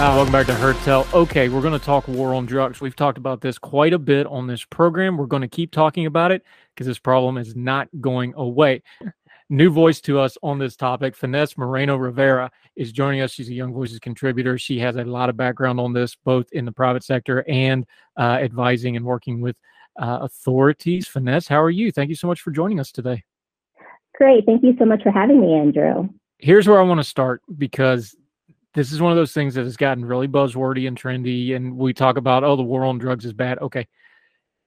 Welcome back to Heard Tell. Okay, we're going to talk war on drugs. We've talked about this quite a bit on this program. We're going to keep talking about it because this problem is not going away. New voice to us on this topic, Finesse Moreno Rivera is joining us. She's a Young Voices contributor. She has a lot of background on this, both in the private sector and uh, advising and working with uh, authorities. Finesse, how are you? Thank you so much for joining us today. Great. Thank you so much for having me, Andrew. Here's where I want to start because this is one of those things that has gotten really buzzwordy and trendy. And we talk about, oh, the war on drugs is bad. Okay.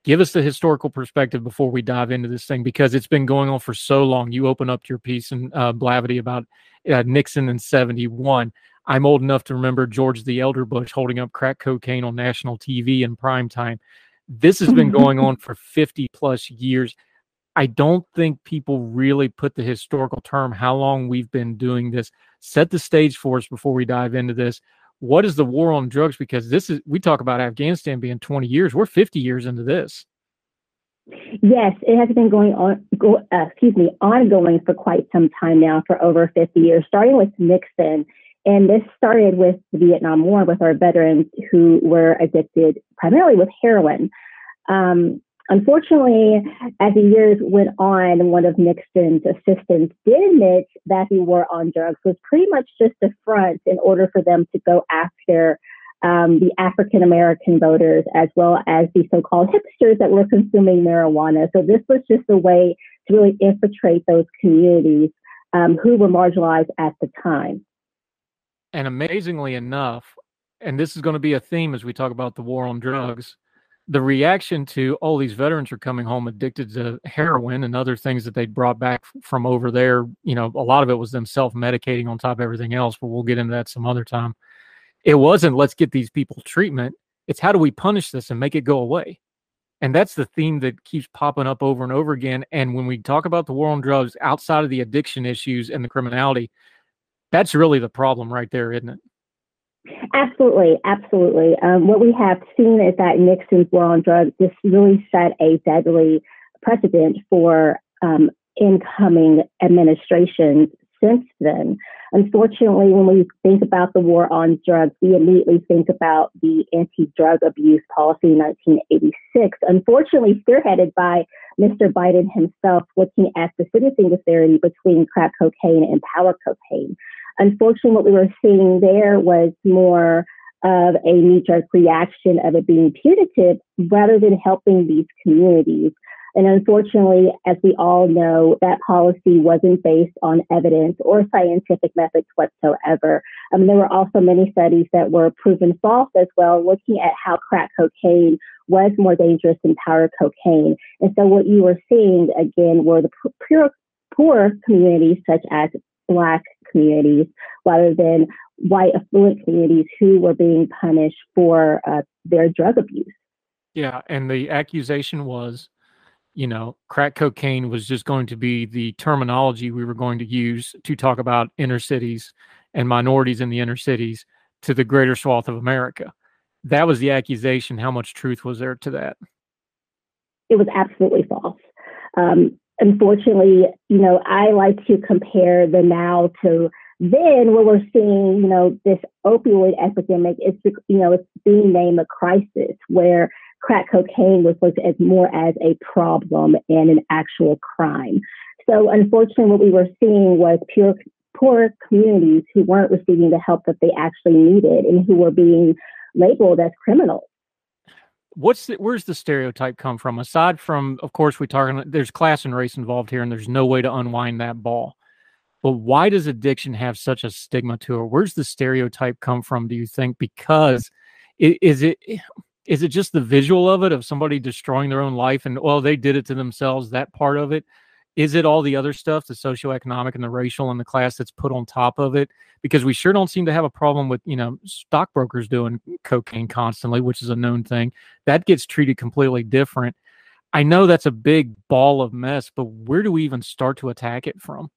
Give us the historical perspective before we dive into this thing because it's been going on for so long. You open up your piece and uh, Blavity about uh, Nixon in 71. I'm old enough to remember George the Elder Bush holding up crack cocaine on national TV in prime time. This has been going on for 50 plus years. I don't think people really put the historical term how long we've been doing this. Set the stage for us before we dive into this. What is the war on drugs? Because this is we talk about Afghanistan being 20 years. We're 50 years into this. Yes, it has been going on. Go, uh, excuse me, ongoing for quite some time now, for over 50 years, starting with Nixon. And this started with the Vietnam War, with our veterans who were addicted primarily with heroin. Um, Unfortunately, as the years went on, one of Nixon's assistants did admit that the war on drugs was pretty much just a front in order for them to go after um, the African American voters as well as the so called hipsters that were consuming marijuana. So this was just a way to really infiltrate those communities um, who were marginalized at the time. And amazingly enough, and this is going to be a theme as we talk about the war on drugs the reaction to oh these veterans are coming home addicted to heroin and other things that they brought back from over there you know a lot of it was them self-medicating on top of everything else but we'll get into that some other time. It wasn't let's get these people treatment. It's how do we punish this and make it go away? And that's the theme that keeps popping up over and over again and when we talk about the war on drugs outside of the addiction issues and the criminality that's really the problem right there isn't it Absolutely, absolutely. Um, what we have seen is that Nixon's war on drugs just really set a deadly precedent for um, incoming administrations since then. Unfortunately, when we think about the war on drugs, we immediately think about the anti drug abuse policy in 1986, unfortunately, spearheaded by Mr. Biden himself, looking at the sentencing disparity between crack cocaine and powder cocaine. Unfortunately, what we were seeing there was more of a knee jerk reaction of it being punitive rather than helping these communities. And unfortunately, as we all know, that policy wasn't based on evidence or scientific methods whatsoever. Um, there were also many studies that were proven false as well, looking at how crack cocaine was more dangerous than powder cocaine. And so what you were seeing again were the poor, poor communities such as Black communities rather than white affluent communities who were being punished for uh, their drug abuse. Yeah, and the accusation was, you know, crack cocaine was just going to be the terminology we were going to use to talk about inner cities and minorities in the inner cities. to the greater swath of America. That was the accusation. How much truth was there to that? It was absolutely false. Um, unfortunately, you know, I like to compare the now to then when we're seeing, you know, this opioid epidemic, it's, you know, it's being named a crisis where crack cocaine was looked at more as a problem and an actual crime. So unfortunately, what we were seeing was pure, poor communities who weren't receiving the help that they actually needed and who were being labeled as criminals. What's the, where's the stereotype come from? Aside from, of course, we talk. There's class and race involved here, and there's no way to unwind that ball. But why does addiction have such a stigma to it? Where's the stereotype come from? Do you think because is it is it just the visual of it of somebody destroying their own life and well they did it to themselves that part of it is it all the other stuff the socioeconomic and the racial and the class that's put on top of it? Because we sure don't seem to have a problem with you know stockbrokers doing cocaine constantly which is a known thing. That gets treated completely different. I know that's a big ball of mess but where do we even start to attack it from?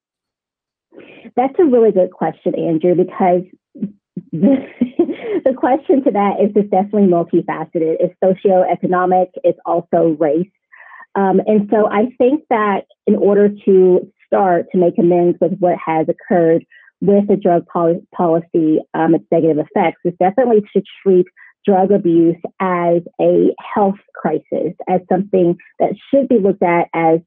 That's a really good question andrew because the, question to that is just definitely multifaceted. It's socioeconomic it's also race um, and so I think that in order to start to make amends with what has occurred with the drug pol- policy, um, its negative effects, is definitely to treat drug abuse as a health crisis, as something that should be looked at as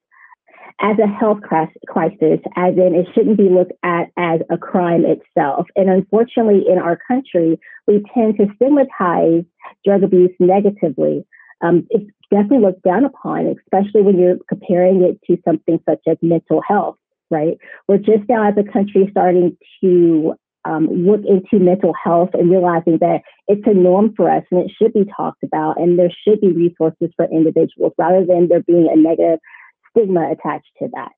as a health crisis, as in it shouldn't be looked at as a crime itself. And unfortunately, in our country, we tend to stigmatize drug abuse negatively. Um, it's definitely looked down upon, especially when you're comparing it to something such as mental health, right? We're just now as a country starting to um, look into mental health and realizing that it's a norm for us and it should be talked about and there should be resources for individuals rather than there being a negative stigma attached to that.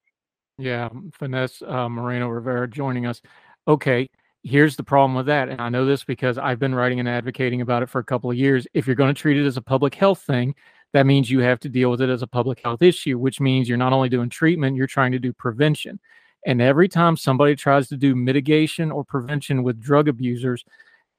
Yeah, Finesse uh, Moreno Rivera joining us. Okay, here's the problem with that. And I know this because I've been writing and advocating about it for a couple of years. If you're going to treat it as a public health thing, that means you have to deal with it as a public health issue, which means you're not only doing treatment, you're trying to do prevention. And every time somebody tries to do mitigation or prevention with drug abusers,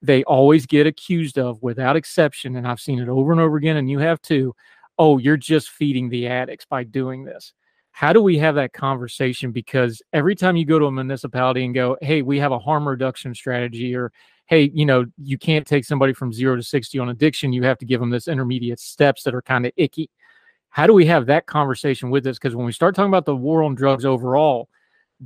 they always get accused of, without exception, and I've seen it over and over again, and you have too. Oh, you're just feeding the addicts by doing this. How do we have that conversation? Because every time you go to a municipality and go, hey, we have a harm reduction strategy, or hey, you know, you can't take somebody from zero to 60 on addiction. You have to give them this intermediate steps that are kind of icky. How do we have that conversation with this? Because when we start talking about the war on drugs overall,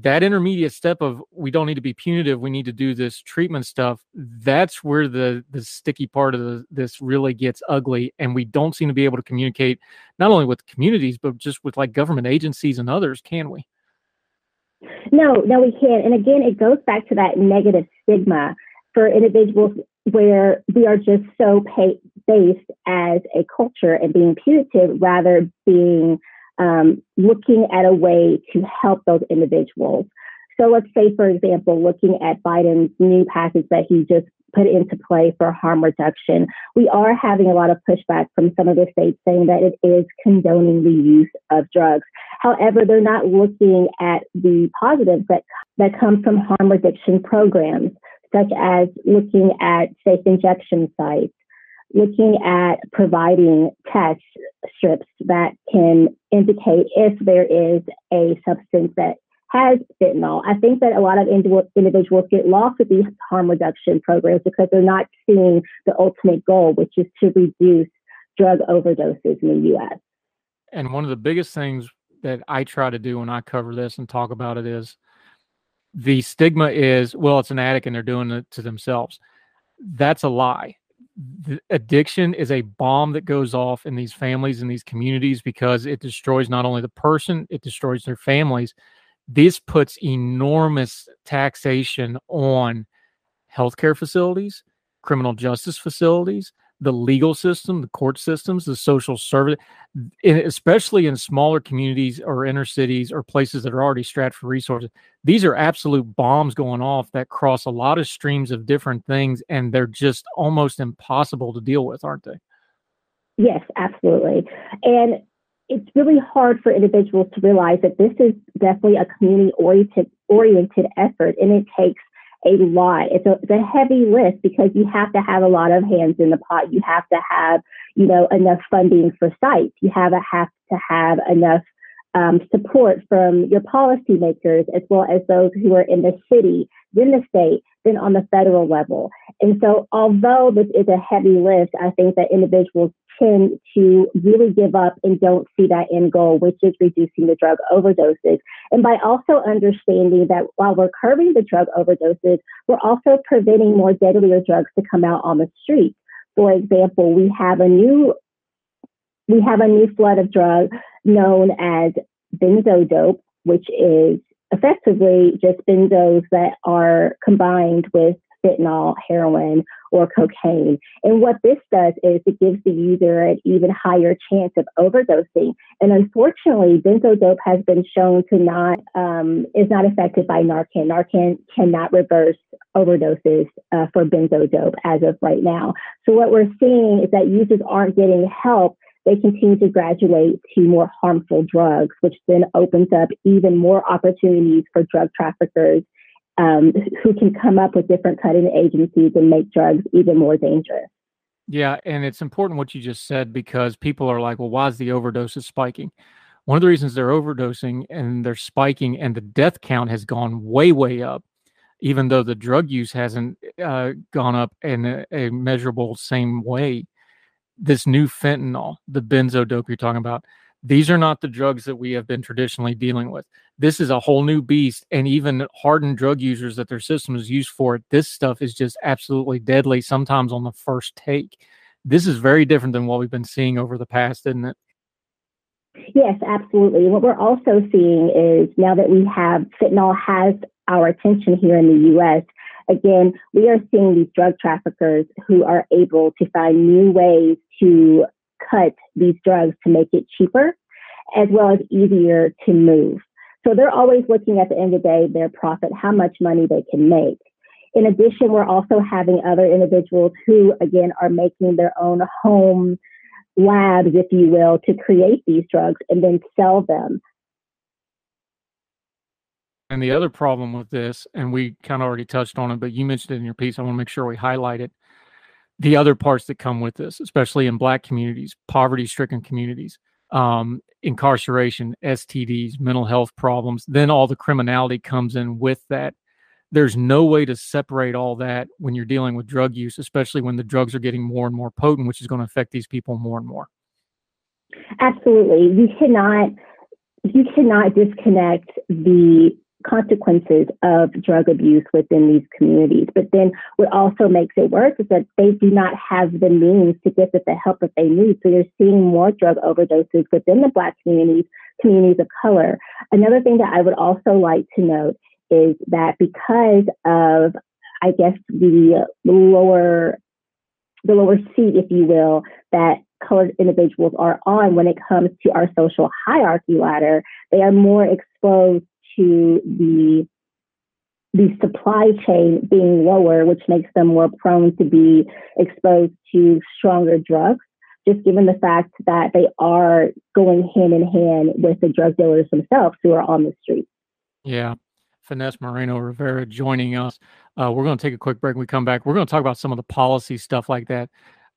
that intermediate step of we don't need to be punitive, we need to do this treatment stuff. That's where the the sticky part of the, this really gets ugly, and we don't seem to be able to communicate not only with communities but just with like government agencies and others. Can we? No, no, we can't. And again, it goes back to that negative stigma for individuals where we are just so pay- based as a culture and being punitive rather being um, looking at a way to help those individuals. So let's say, for example, looking at Biden's new package that he just put into play for harm reduction, we are having a lot of pushback from some of the states saying that it is condoning the use of drugs. However, they're not looking at the positives that, that come from harm reduction programs such as looking at safe injection sites, looking at providing test strips that can indicate if there is a substance that has fentanyl. I think that a lot of individuals get lost with these harm reduction programs because they're not seeing the ultimate goal, which is to reduce drug overdoses in the U.S. And one of the biggest things that I try to do when I cover this and talk about it is the stigma is well it's an addict and they're doing it to themselves. That's a lie. The addiction is a bomb that goes off in these families and these communities because it destroys not only the person it destroys their families. This puts enormous taxation on healthcare facilities criminal justice facilities the legal system, the court systems, the social service, especially in smaller communities or inner cities or places that are already strapped for resources. These are absolute bombs going off that cross a lot of streams of different things, and they're just almost impossible to deal with, aren't they? Yes, absolutely. And it's really hard for individuals to realize that this is definitely a community oriented oriented effort, and it takes a lot. It's a, it's a heavy list because you have to have a lot of hands in the pot. You have to have, you know, enough funding for sites. You have, a, have to have enough um, support from your policymakers as well as those who are in the city, then the state, then on the federal level. And so, although this is a heavy lift, I think that individuals tend to really give up and don't see that end goal, which is reducing the drug overdoses. And by also understanding that while we're curbing the drug overdoses, we're also preventing more deadlier drugs to come out on the street. For example, we have a new we have a new flood of drugs known as benzodope, which is effectively just benzos that are combined with fentanyl, heroin, or cocaine. And what this does is it gives the user an even higher chance of overdosing. And unfortunately, benzodope has been shown to not um, is not affected by Narcan. Narcan cannot reverse overdoses uh, for benzodope as of right now. So what we're seeing is that users aren't getting help they continue to graduate to more harmful drugs, which then opens up even more opportunities for drug traffickers um, who can come up with different cutting agencies and make drugs even more dangerous. Yeah, and it's important what you just said because people are like, well, why is the overdoses spiking? One of the reasons they're overdosing and they're spiking and the death count has gone way, way up, even though the drug use hasn't uh, gone up in a, a measurable same way. This new fentanyl, the benzodope you're talking about, these are not the drugs that we have been traditionally dealing with. This is a whole new beast. And even hardened drug users that their system is used for, this stuff is just absolutely deadly, sometimes on the first take. This is very different than what we've been seeing over the past, isn't it? Yes, absolutely. What we're also seeing is now that we have fentanyl has our attention here in the US, again, we are seeing these drug traffickers who are able to find new ways to cut these drugs to make it cheaper as well as easier to move. So they're always looking at the end of the day, their profit, how much money they can make. In addition, we're also having other individuals who, again, are making their own home labs, if you will, to create these drugs and then sell them. And the other problem with this, and we kind of already touched on it, but you mentioned it in your piece. I want to make sure we highlight it the other parts that come with this, especially in Black communities, poverty stricken communities, um, incarceration, STDs, mental health problems, then all the criminality comes in with that. There's no way to separate all that when you're dealing with drug use, especially when the drugs are getting more and more potent, which is going to affect these people more and more. Absolutely. You cannot you cannot disconnect the consequences of drug abuse within these communities. But then what also makes it worse is that they do not have the means to get the help that they need. So you're seeing more drug overdoses within the Black communities, communities of color. Another thing that I would also like to note is that because of, I guess, the lower the lower seat, if you will, that colored individuals are on when it comes to our social hierarchy ladder, they are more exposed to the the supply chain being lower, which makes them more prone to be exposed to stronger drugs, just given the fact that they are going hand in hand with the drug dealers themselves who are on the street. Yeah. Finesse Moreno Rivera joining us. Uh, we're going to take a quick break. When we come back, we're going to talk about some of the policy stuff like that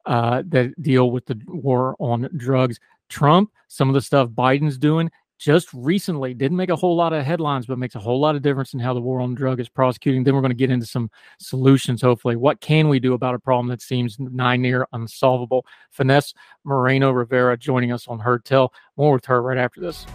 uh, that deal with the war on drugs. Trump, some of the stuff Biden's doing, just recently didn't make a whole lot of headlines, but makes a whole lot of difference in how the war on drug is prosecuting. Then we're going to get into some solutions, hopefully. What can we do about a problem that seems nigh near unsolvable? Finesse Moreno Rivera joining us on Heard Tell. More with her right after this.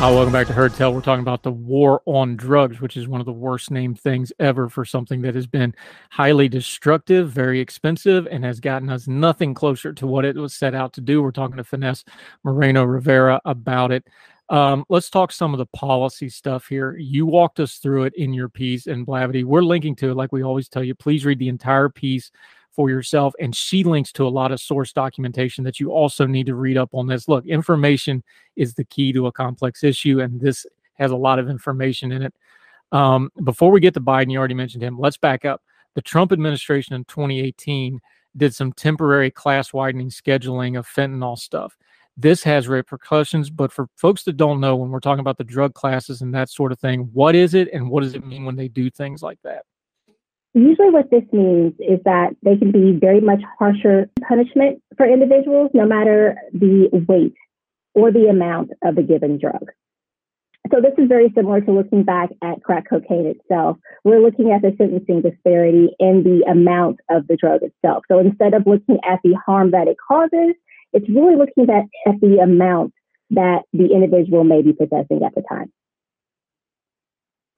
Uh, welcome back to Heard Tell. We're talking about the war on drugs, which is one of the worst named things ever for something that has been highly destructive, very expensive, and has gotten us nothing closer to what it was set out to do. We're talking to Finesse Moreno Rivera about it. Um, let's talk some of the policy stuff here. You walked us through it in your piece, and Blavity, we're linking to it like we always tell you. Please read the entire piece for yourself. And she links to a lot of source documentation that you also need to read up on this. Look, information is the key to a complex issue, and this has a lot of information in it. Um, before we get to Biden, you already mentioned him. Let's back up. The Trump administration in 2018 did some temporary class widening scheduling of fentanyl stuff. This has repercussions, but for folks that don't know, when we're talking about the drug classes and that sort of thing, what is it and what does it mean when they do things like that? Usually, what this means is that they can be very much harsher punishment for individuals, no matter the weight or the amount of the given drug. So this is very similar to looking back at crack cocaine itself. We're looking at the sentencing disparity in the amount of the drug itself. So instead of looking at the harm that it causes, it's really looking at, at the amount that the individual may be possessing at the time.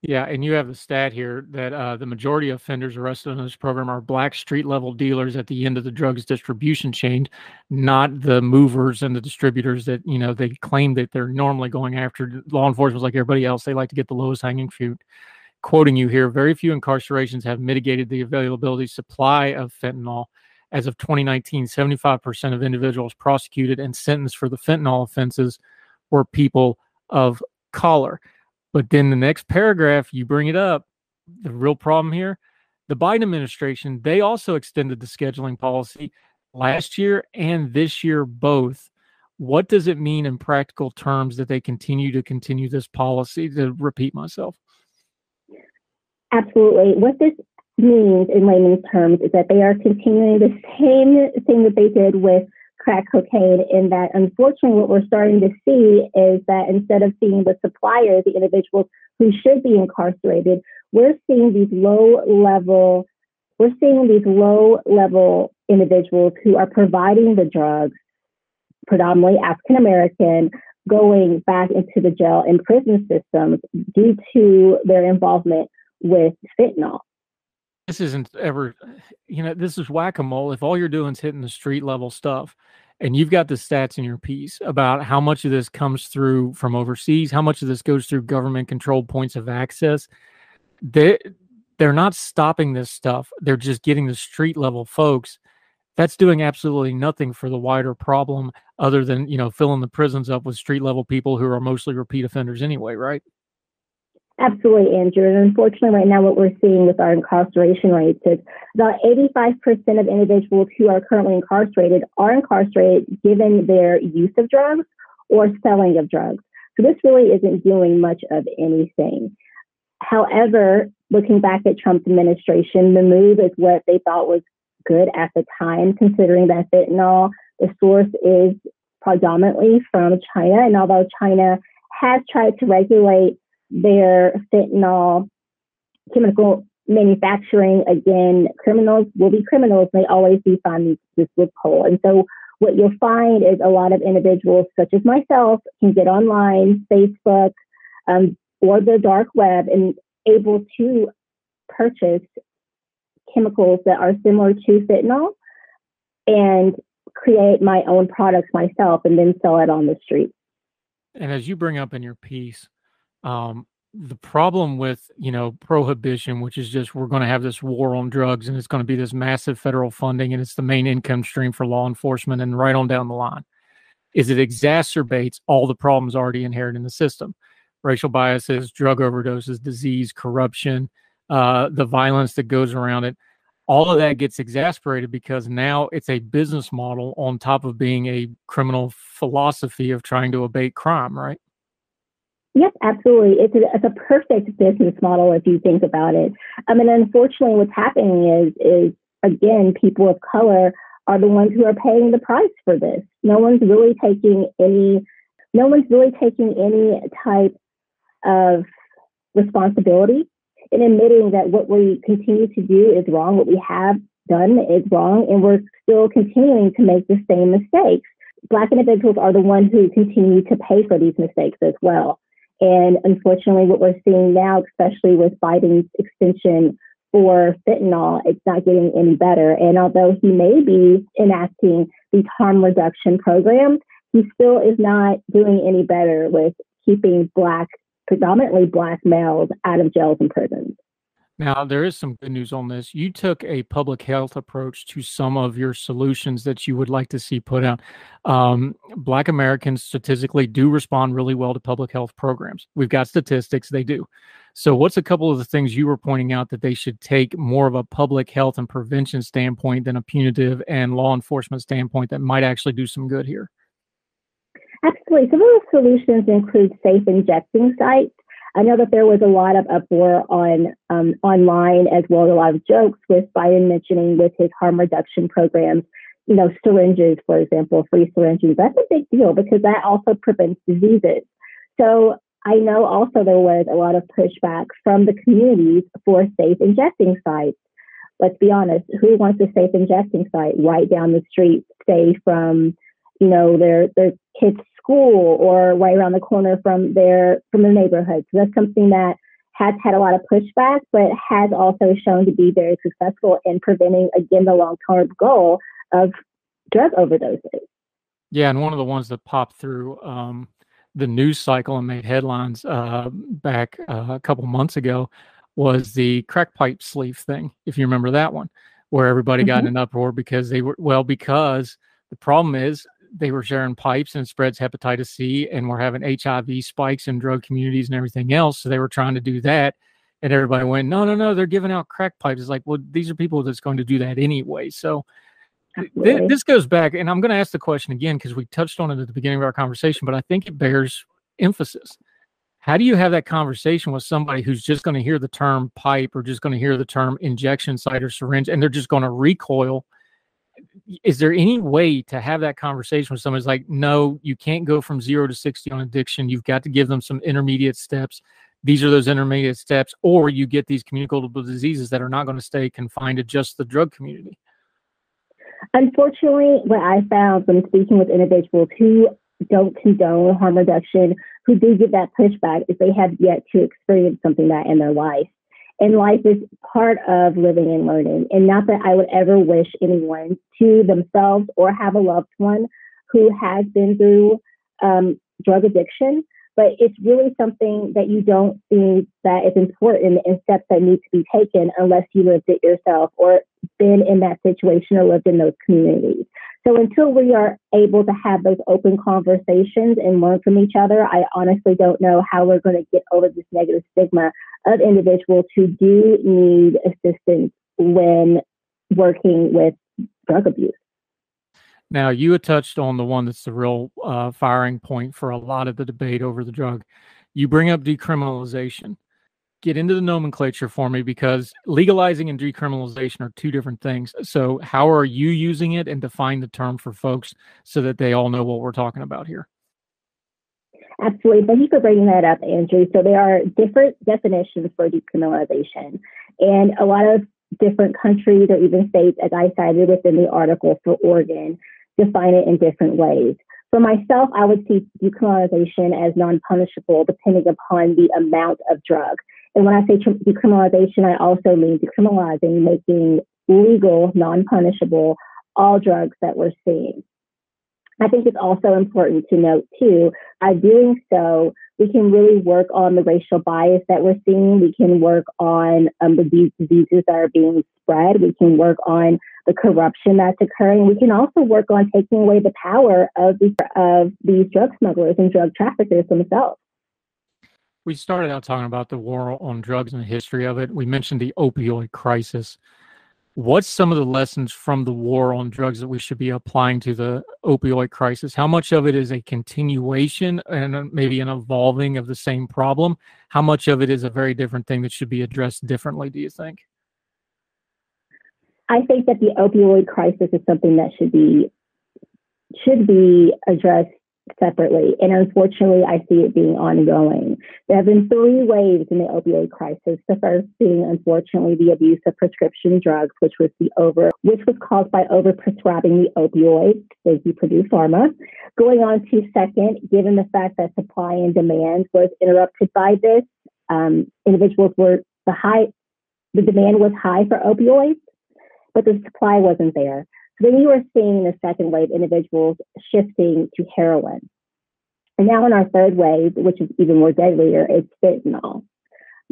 Yeah, and you have the stat here that uh, the majority of offenders arrested in this program are black street level dealers at the end of the drugs distribution chain, not the movers and the distributors that you know they claim that they're normally going after. Law enforcement like everybody else; they like to get the lowest hanging fruit. Quoting you here, very few incarcerations have mitigated the availability supply of fentanyl. As of 2019, 75% of individuals prosecuted and sentenced for the fentanyl offenses were people of color. But then the next paragraph, you bring it up. The real problem here the Biden administration, they also extended the scheduling policy last year and this year both. What does it mean in practical terms that they continue to continue this policy? To repeat myself. Absolutely. What this means in layman's terms is that they are continuing the same thing that they did with crack cocaine in that unfortunately what we're starting to see is that instead of seeing the suppliers, the individuals who should be incarcerated, we're seeing these low level, we're seeing these low level individuals who are providing the drugs, predominantly African American, going back into the jail and prison systems due to their involvement with fentanyl this isn't ever you know this is whack-a-mole if all you're doing is hitting the street level stuff and you've got the stats in your piece about how much of this comes through from overseas how much of this goes through government controlled points of access they they're not stopping this stuff they're just getting the street level folks that's doing absolutely nothing for the wider problem other than you know filling the prisons up with street level people who are mostly repeat offenders anyway right Absolutely, Andrew. And unfortunately, right now, what we're seeing with our incarceration rates is about 85% of individuals who are currently incarcerated are incarcerated given their use of drugs or selling of drugs. So this really isn't doing much of anything. However, looking back at Trump's administration, the move is what they thought was good at the time, considering that fentanyl, the source is predominantly from China. And although China has tried to regulate their fentanyl chemical manufacturing, again, criminals will be criminals. They always do find this loophole. And so what you'll find is a lot of individuals, such as myself, can get online, Facebook, um, or the dark web and able to purchase chemicals that are similar to fentanyl and create my own products myself and then sell it on the street. And as you bring up in your piece, um, the problem with you know prohibition, which is just we're going to have this war on drugs and it's going to be this massive federal funding and it's the main income stream for law enforcement and right on down the line, is it exacerbates all the problems already inherent in the system, racial biases, drug overdoses, disease, corruption, uh, the violence that goes around it. All of that gets exasperated because now it's a business model on top of being a criminal philosophy of trying to abate crime, right? Yep, absolutely. It's a, it's a perfect business model if you think about it. Um, I mean, unfortunately, what's happening is is again, people of color are the ones who are paying the price for this. No one's really taking any. No one's really taking any type of responsibility in admitting that what we continue to do is wrong. What we have done is wrong, and we're still continuing to make the same mistakes. Black individuals are the ones who continue to pay for these mistakes as well. And unfortunately, what we're seeing now, especially with Biden's extension for fentanyl, it's not getting any better. And although he may be enacting these harm reduction programs, he still is not doing any better with keeping Black, predominantly Black males out of jails and prisons. Now, there is some good news on this. You took a public health approach to some of your solutions that you would like to see put out. Um, Black Americans statistically do respond really well to public health programs. We've got statistics, they do. So, what's a couple of the things you were pointing out that they should take more of a public health and prevention standpoint than a punitive and law enforcement standpoint that might actually do some good here? Absolutely. Some of the solutions include safe injecting sites. I know that there was a lot of uproar on um, online as well as a lot of jokes with Biden mentioning with his harm reduction programs, you know, syringes, for example, free syringes. That's a big deal because that also prevents diseases. So I know also there was a lot of pushback from the communities for safe injecting sites. Let's be honest, who wants a safe injecting site right down the street, say from, you know, their their kids' school or right around the corner from their from their neighborhood. So that's something that has had a lot of pushback, but has also shown to be very successful in preventing again the long term goal of drug overdoses. Yeah, and one of the ones that popped through um, the news cycle and made headlines uh, back uh, a couple months ago was the crack pipe sleeve thing. If you remember that one, where everybody mm-hmm. got in an uproar because they were well because the problem is they were sharing pipes and spreads hepatitis C and we're having HIV spikes in drug communities and everything else. So they were trying to do that. And everybody went, no, no, no, they're giving out crack pipes. It's like, well, these are people that's going to do that anyway. So th- this goes back, and I'm going to ask the question again because we touched on it at the beginning of our conversation, but I think it bears emphasis. How do you have that conversation with somebody who's just going to hear the term pipe or just going to hear the term injection site or syringe and they're just going to recoil? Is there any way to have that conversation with somebody like, no, you can't go from zero to 60 on addiction. You've got to give them some intermediate steps. These are those intermediate steps, or you get these communicable diseases that are not going to stay confined to just the drug community. Unfortunately, what I found when speaking with individuals who don't condone harm reduction, who do get that pushback, is they have yet to experience something that in their life. And life is part of living and learning. And not that I would ever wish anyone to themselves or have a loved one who has been through um, drug addiction, but it's really something that you don't think that is important and steps that need to be taken unless you lived it yourself or been in that situation or lived in those communities. So until we are able to have those open conversations and learn from each other, I honestly don't know how we're going to get over this negative stigma of individuals who do need assistance when working with drug abuse. Now, you had touched on the one that's the real uh, firing point for a lot of the debate over the drug. You bring up decriminalization. Get into the nomenclature for me because legalizing and decriminalization are two different things. So, how are you using it and define the term for folks so that they all know what we're talking about here? Absolutely. Thank you for bringing that up, Andrew. So, there are different definitions for decriminalization, and a lot of different countries or even states, as I cited within the article for Oregon, define it in different ways. For myself, I would see decriminalization as non punishable depending upon the amount of drug. And when I say decriminalization, I also mean decriminalizing, making legal, non punishable all drugs that we're seeing. I think it's also important to note, too, by doing so, we can really work on the racial bias that we're seeing. We can work on um, the diseases that are being spread. We can work on the corruption that's occurring. We can also work on taking away the power of these, of these drug smugglers and drug traffickers themselves. We started out talking about the war on drugs and the history of it. We mentioned the opioid crisis. What's some of the lessons from the war on drugs that we should be applying to the opioid crisis? How much of it is a continuation and uh, maybe an evolving of the same problem? How much of it is a very different thing that should be addressed differently, do you think? I think that the opioid crisis is something that should be should be addressed separately. And unfortunately, I see it being ongoing. There have been three waves in the opioid crisis. The first being, unfortunately, the abuse of prescription drugs, which was the over, which was caused by overprescribing the opioids. Thank you, Purdue Pharma. Going on to second, given the fact that supply and demand was interrupted by this, um, individuals were the high, the demand was high for opioids but the supply wasn't there. Then you are seeing the second wave individuals shifting to heroin. And now in our third wave, which is even more deadlier, it's fentanyl.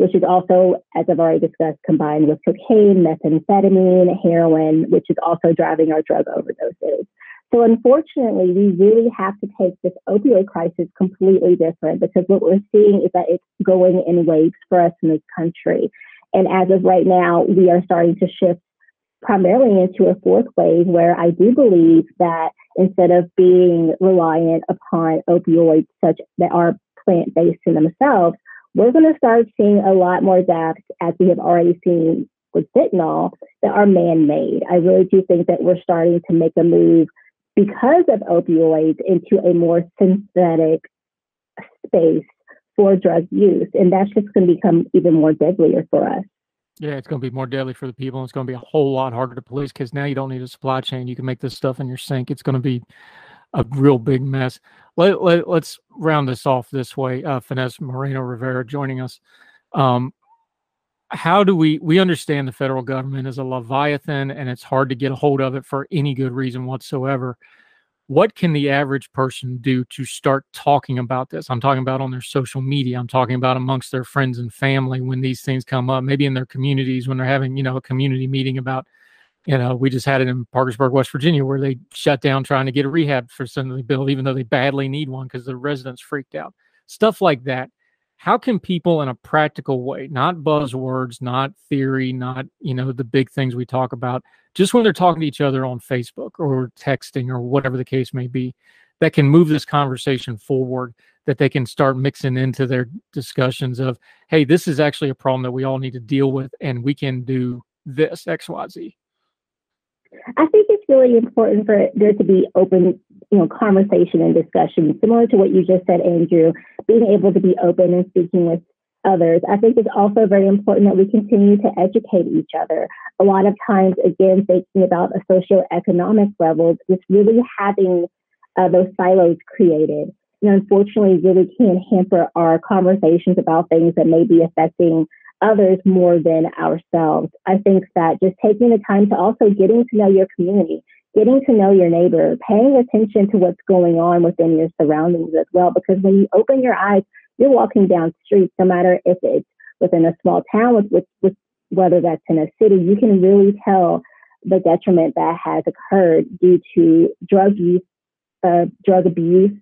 which is also, as I've already discussed, combined with cocaine, methamphetamine, heroin, which is also driving our drug overdoses. So unfortunately, we really have to take this opioid crisis completely different because what we're seeing is that it's going in waves for us in this country. And as of right now, we are starting to shift primarily into a fourth wave where I do believe that instead of being reliant upon opioids such that are plant based in themselves, we're going to start seeing a lot more deaths, as we have already seen with fentanyl, that are man made. I really do think that we're starting to make a move because of opioids into a more synthetic space for drug use. And that's just going to become even more deadlier for us. Yeah, it's going to be more deadly for the people. And it's going to be a whole lot harder to police because now you don't need a supply chain. You can make this stuff in your sink. It's going to be a real big mess. Let, let, us round this off this way. Uh, Finesse Moreno Rivera joining us. Um, how do we we understand the federal government is a leviathan and it's hard to get a hold of it for any good reason whatsoever what can the average person do to start talking about this? I'm talking about on their social media. I'm talking about amongst their friends and family when these things come up, maybe in their communities when they're having, you know, a community meeting about, you know, we just had it in Parkersburg, West Virginia, where they shut down trying to get a rehab facility built, even though they badly need one because the residents freaked out. Stuff like that how can people in a practical way not buzzwords not theory not you know the big things we talk about just when they're talking to each other on facebook or texting or whatever the case may be that can move this conversation forward that they can start mixing into their discussions of hey this is actually a problem that we all need to deal with and we can do this xyz I think it's really important for there to be open, you know, conversation and discussion, similar to what you just said, Andrew, being able to be open and speaking with others. I think it's also very important that we continue to educate each other. A lot of times, again, thinking about a socioeconomic level, just really having uh, those silos created, you know, unfortunately, really can hamper our conversations about things that may be affecting others more than ourselves. I think that just taking the time to also getting to know your community, getting to know your neighbor, paying attention to what's going on within your surroundings as well. Because when you open your eyes, you're walking down streets, no matter if it's within a small town, with, with, with whether that's in a city, you can really tell the detriment that has occurred due to drug use, uh, drug abuse.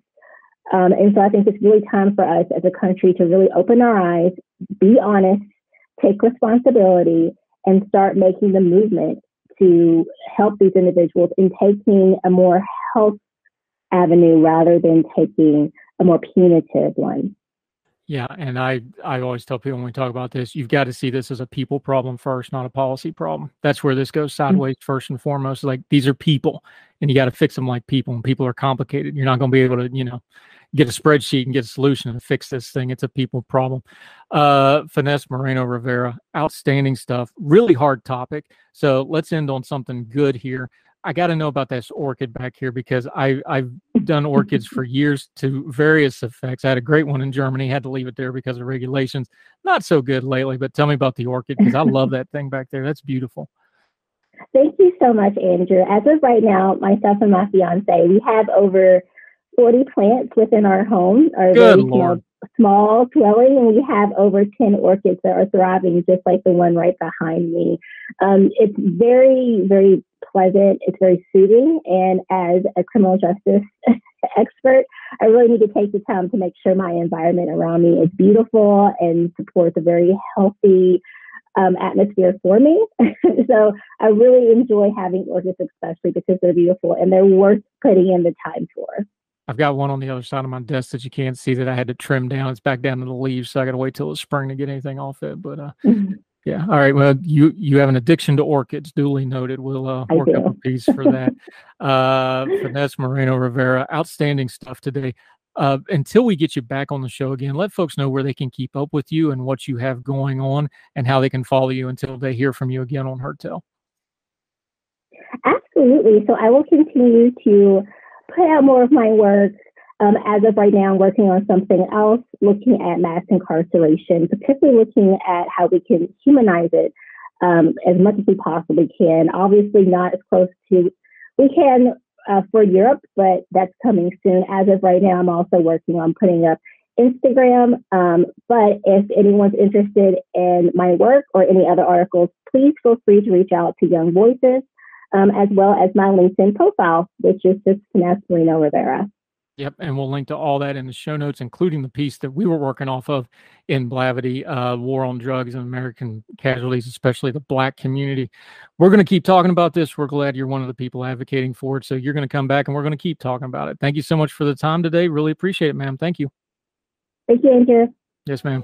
Um, and so I think it's really time for us as a country to really open our eyes, be honest, take responsibility and start making the movement to help these individuals in taking a more health avenue rather than taking a more punitive one. Yeah, and I I always tell people when we talk about this, you've got to see this as a people problem first, not a policy problem. That's where this goes mm-hmm. sideways mm-hmm. first and foremost. Like these are people, and you got to fix them like people. And people are complicated. You're not going to be able to, you know, get a spreadsheet and get a solution to fix this thing. It's a people problem. Uh, Finesse Moreno Rivera, outstanding stuff. Really hard topic. So let's end on something good here. I got to know about this orchid back here because I I've done orchids for years to various effects. I had a great one in Germany, had to leave it there because of regulations. Not so good lately, but tell me about the orchid because I love that thing back there. That's beautiful. Thank you so much, Andrew. As of right now, myself and my fiance, we have over 40 plants within our home, our Good very small, small dwelling, and we have over 10 orchids that are thriving, just like the one right behind me. Um, it's very, very pleasant. It's very soothing. And as a criminal justice expert, I really need to take the time to make sure my environment around me is beautiful and supports a very healthy um, atmosphere for me. so I really enjoy having orchids, especially because they're beautiful and they're worth putting in the time for. I've got one on the other side of my desk that you can't see that I had to trim down. It's back down to the leaves, so I got to wait till it's spring to get anything off it. But uh, mm-hmm. yeah, all right. Well, you you have an addiction to orchids, duly noted. We'll uh, work up a piece for that. uh, Finesse Moreno Rivera, outstanding stuff today. Uh, until we get you back on the show again, let folks know where they can keep up with you and what you have going on, and how they can follow you until they hear from you again on Heard Tell. Absolutely. So I will continue to put out more of my work. Um, as of right now, I'm working on something else, looking at mass incarceration, particularly looking at how we can humanize it um, as much as we possibly can. Obviously, not as close to we can uh, for Europe, but that's coming soon. As of right now, I'm also working on putting up Instagram. Um, but if anyone's interested in my work or any other articles, please feel free to reach out to Young Voices, um, as well as my LinkedIn profile, which is just Finesse Moreno Rivera. Yep, and we'll link to all that in the show notes, including the piece that we were working off of in Blavity, uh, War on Drugs and American Casualties, especially the Black community. We're going to keep talking about this. We're glad you're one of the people advocating for it. So you're going to come back and we're going to keep talking about it. Thank you so much for the time today. Really appreciate it, ma'am. Thank you. Thank you, Andrew. Yes, ma'am.